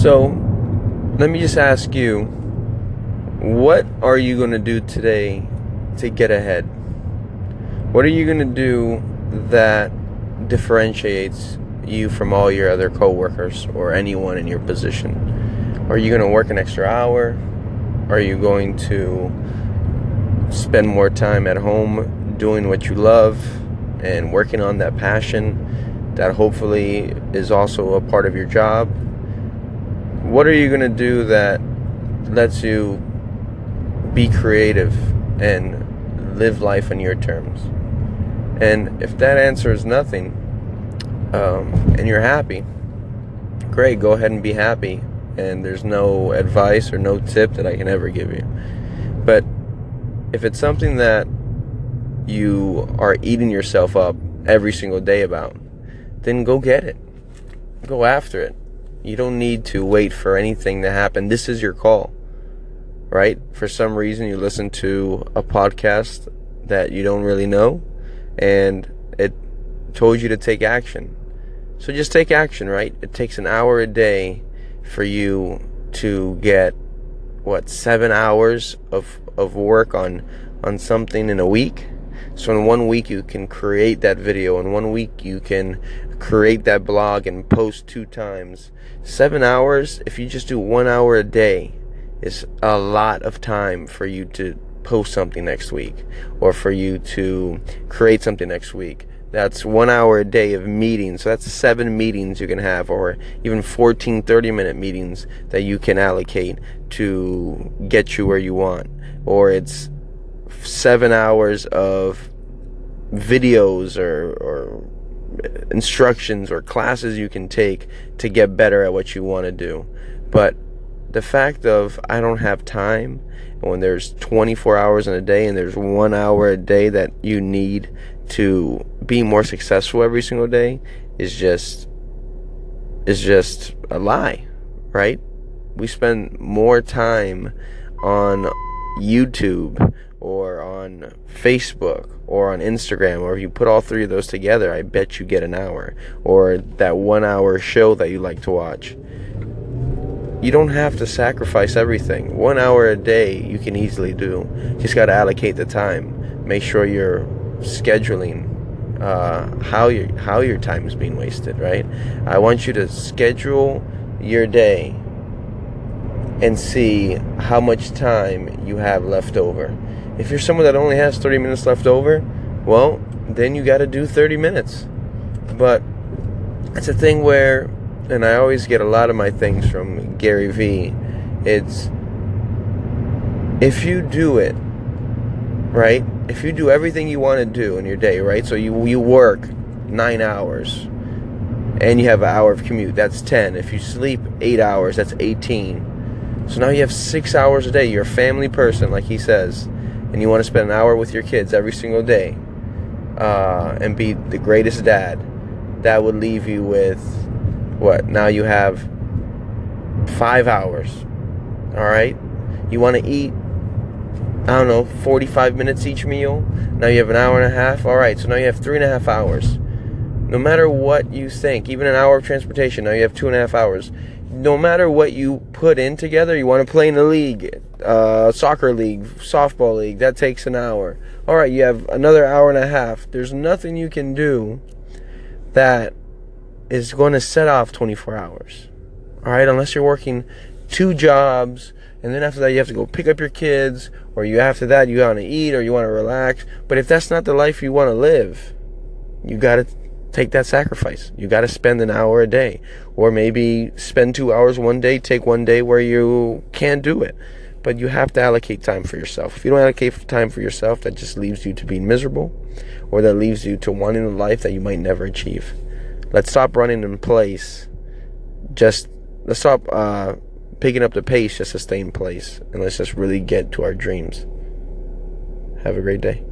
So, let me just ask you what are you going to do today to get ahead? What are you going to do that differentiates you from all your other coworkers or anyone in your position? Are you going to work an extra hour? Are you going to spend more time at home doing what you love and working on that passion that hopefully is also a part of your job? What are you going to do that lets you be creative and live life on your terms? And if that answer is nothing, um, and you're happy, great, go ahead and be happy. And there's no advice or no tip that I can ever give you. But if it's something that you are eating yourself up every single day about, then go get it. Go after it. You don't need to wait for anything to happen. This is your call, right? For some reason, you listen to a podcast that you don't really know, and it told you to take action. So just take action, right? It takes an hour a day for you to get what seven hours of of work on on something in a week. So in one week you can create that video. In one week you can create that blog and post two times. Seven hours, if you just do one hour a day, is a lot of time for you to post something next week or for you to create something next week. That's one hour a day of meetings. So that's seven meetings you can have, or even 14 30 minute meetings that you can allocate to get you where you want. Or it's seven hours of videos or, or instructions or classes you can take to get better at what you want to do. But the fact of I don't have time when there's 24 hours in a day and there's one hour a day that you need to be more successful every single day is just is just a lie, right? We spend more time on YouTube or on Facebook or on Instagram, or if you put all three of those together, I bet you get an hour. Or that one hour show that you like to watch. You don't have to sacrifice everything. One hour a day you can easily do. Just got to allocate the time. Make sure you're scheduling uh, how your how your time is being wasted. Right. I want you to schedule your day and see how much time you have left over. If you're someone that only has 30 minutes left over, well, then you got to do 30 minutes. But it's a thing where, and I always get a lot of my things from Gary Vee. It's if you do it, right? If you do everything you want to do in your day, right? So you you work nine hours, and you have an hour of commute. That's ten. If you sleep eight hours, that's eighteen. So now you have six hours a day. You're a family person, like he says, and you want to spend an hour with your kids every single day, uh, and be the greatest dad. That would leave you with what? Now you have five hours. All right. You want to eat I don't know, 45 minutes each meal. Now you have an hour and a half. All right, so now you have three and a half hours. No matter what you think, even an hour of transportation, now you have two and a half hours. No matter what you put in together, you want to play in a league, uh, soccer league, softball league, that takes an hour. All right, you have another hour and a half. There's nothing you can do that is going to set off 24 hours. All right, unless you're working two jobs and then after that you have to go pick up your kids or you after that you want to eat or you want to relax but if that's not the life you want to live you got to take that sacrifice. You got to spend an hour a day or maybe spend 2 hours one day take one day where you can't do it. But you have to allocate time for yourself. If you don't allocate time for yourself that just leaves you to being miserable or that leaves you to wanting a life that you might never achieve. Let's stop running in place. Just let's stop uh, picking up the pace just to stay in place and let's just really get to our dreams. Have a great day.